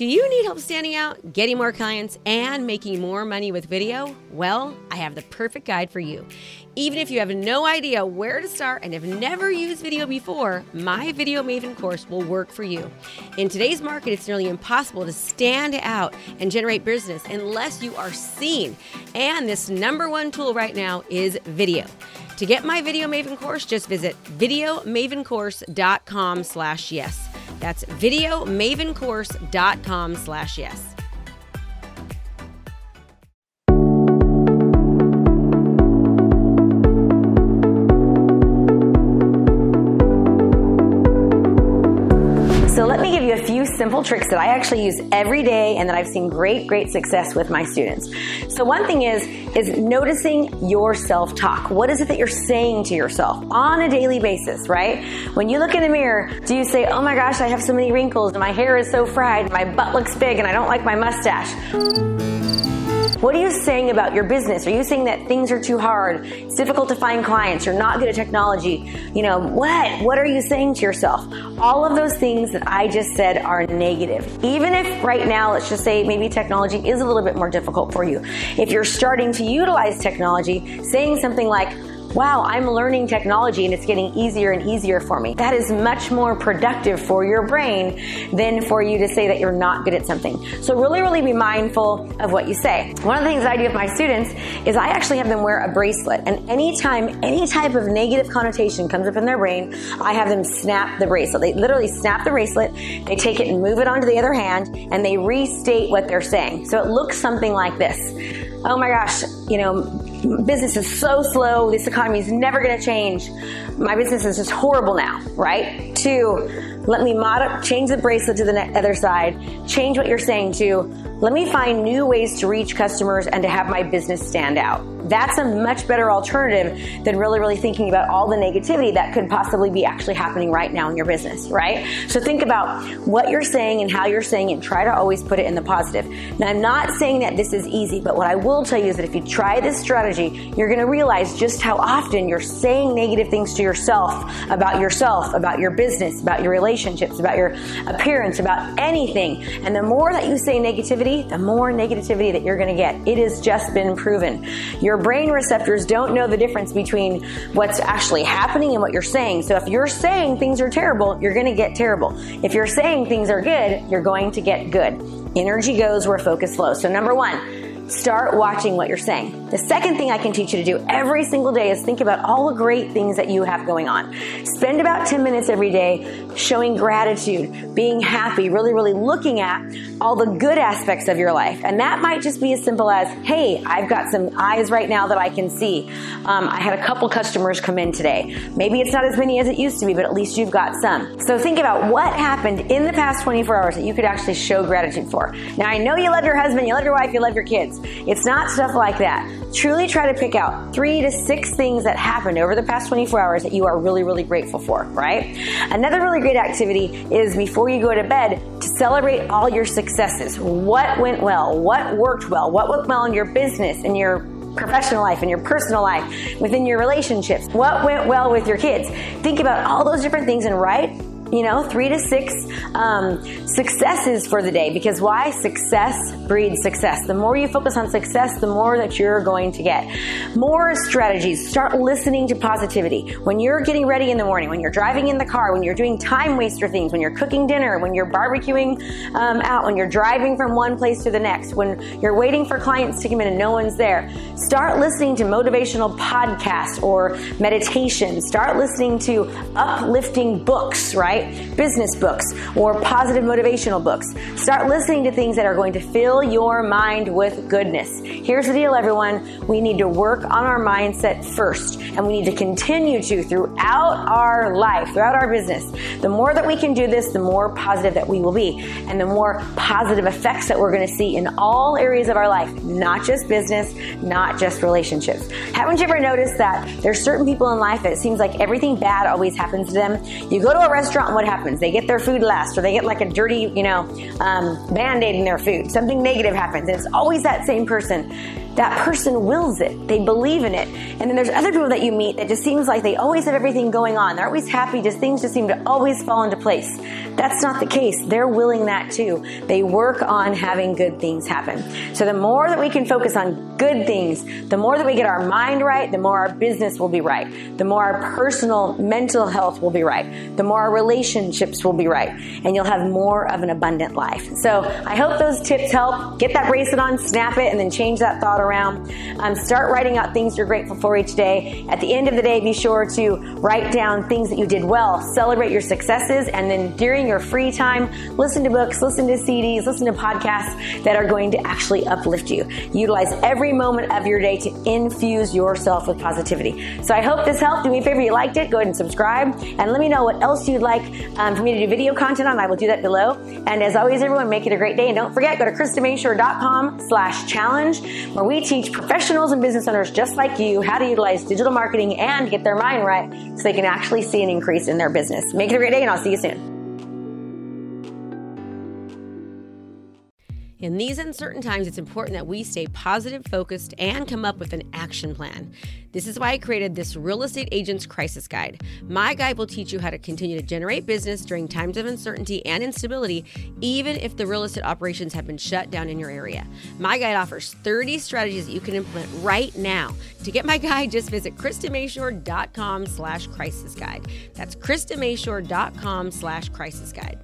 Do you need help standing out, getting more clients, and making more money with video? Well, I have the perfect guide for you. Even if you have no idea where to start and have never used video before, my Video Maven course will work for you. In today's market, it's nearly impossible to stand out and generate business unless you are seen. And this number one tool right now is video. To get my Video Maven course, just visit videomavencourse.com slash yes. That's videomavencourse.com slash yes. Simple tricks that I actually use every day and that I've seen great, great success with my students. So one thing is, is noticing your self-talk. What is it that you're saying to yourself on a daily basis, right? When you look in the mirror, do you say, oh my gosh, I have so many wrinkles and my hair is so fried, my butt looks big and I don't like my mustache? What are you saying about your business? Are you saying that things are too hard? It's difficult to find clients. You're not good at technology. You know, what? What are you saying to yourself? All of those things that I just said are negative. Even if right now, let's just say maybe technology is a little bit more difficult for you. If you're starting to utilize technology, saying something like, wow, I'm learning technology and it's getting easier and easier for me. That is much more productive for your brain than for you to say that you're not good at something. So really, really be mindful of what you say. One of the things I do with my students is I actually have them wear a bracelet and anytime any type of negative connotation comes up in their brain, I have them snap the bracelet. They literally snap the bracelet, they take it and move it onto the other hand and they restate what they're saying. So it looks something like this. Oh my gosh, you know, business is so slow. This economy is never going to change. My business is just horrible now, right? Two, let me mod change the bracelet to the other side, change what you're saying to, let me find new ways to reach customers and to have my business stand out. That's a much better alternative than really, really thinking about all the negativity that could possibly be actually happening right now in your business, right? So think about what you're saying and how you're saying it and try to always put it in the positive. Now, I'm not saying that this is easy, but what I will tell you is that if you try this strategy, you're going to realize just how often you're saying negative things to yourself about yourself, about your business, about your relationships, about your appearance, about anything. And the more that you say negativity, the more negativity that you're going to get. It has just been proven. Your brain receptors don't know the difference between what's actually happening and what you're saying. So if you're saying things are terrible, you're going to get terrible. If you're saying things are good, you're going to get good. Energy goes where focus flows. So number one, Start watching what you're saying. The second thing I can teach you to do every single day is think about all the great things that you have going on. Spend about 10 minutes every day showing gratitude, being happy, really, really looking at all the good aspects of your life. And that might just be as simple as, hey, I've got some eyes right now that I can see. Um, I had a couple customers come in today. Maybe it's not as many as it used to be, but at least you've got some. So think about what happened in the past 24 hours that you could actually show gratitude for. Now, I know you love your husband, you love your wife, you love your kids. It's not stuff like that. Truly try to pick out three to six things that happened over the past 24 hours that you are really, really grateful for, right? Another really great activity is before you go to bed to celebrate all your successes. What went well? What worked well? What went well in your business and your professional life and your personal life, within your relationships. What went well with your kids? Think about all those different things and write you know, three to six um, successes for the day. Because why? Success breeds success. The more you focus on success, the more that you're going to get. More strategies. Start listening to positivity. When you're getting ready in the morning, when you're driving in the car, when you're doing time waster things, when you're cooking dinner, when you're barbecuing um, out, when you're driving from one place to the next, when you're waiting for clients to come in and no one's there, start listening to motivational podcasts or meditation. Start listening to uplifting books, right? Right? Business books or positive motivational books. Start listening to things that are going to fill your mind with goodness. Here's the deal, everyone. We need to work on our mindset first, and we need to continue to throughout our life, throughout our business. The more that we can do this, the more positive that we will be, and the more positive effects that we're going to see in all areas of our life, not just business, not just relationships. Haven't you ever noticed that there's certain people in life that it seems like everything bad always happens to them? You go to a restaurant what happens? They get their food last, or they get like a dirty, you know, um, band aid in their food. Something negative happens. It's always that same person. That person wills it. They believe in it. And then there's other people that you meet that just seems like they always have everything going on. They're always happy. Just things just seem to always fall into place. That's not the case. They're willing that too. They work on having good things happen. So the more that we can focus on good things, the more that we get our mind right, the more our business will be right. The more our personal mental health will be right. The more our relationships will be right. And you'll have more of an abundant life. So I hope those tips help. Get that bracelet on, snap it, and then change that thought around. Um, start writing out things you're grateful for each day. At the end of the day, be sure to write down things that you did well, celebrate your successes, and then during your free time, listen to books, listen to CDs, listen to podcasts that are going to actually uplift you. Utilize every moment of your day to infuse yourself with positivity. So I hope this helped. Do me a favor, you liked it, go ahead and subscribe, and let me know what else you'd like um, for me to do video content on. I will do that below. And as always, everyone, make it a great day. And don't forget, go to KristaMashore.com slash challenge, where we teach professionals and business owners just like you how to utilize digital marketing and get their mind right so they can actually see an increase in their business. Make it a great day, and I'll see you soon. In these uncertain times, it's important that we stay positive, focused, and come up with an action plan. This is why I created this Real Estate Agents Crisis Guide. My guide will teach you how to continue to generate business during times of uncertainty and instability, even if the real estate operations have been shut down in your area. My guide offers 30 strategies that you can implement right now. To get my guide, just visit KristaMashore.com slash crisis guide. That's KristaMashore.com slash crisis guide.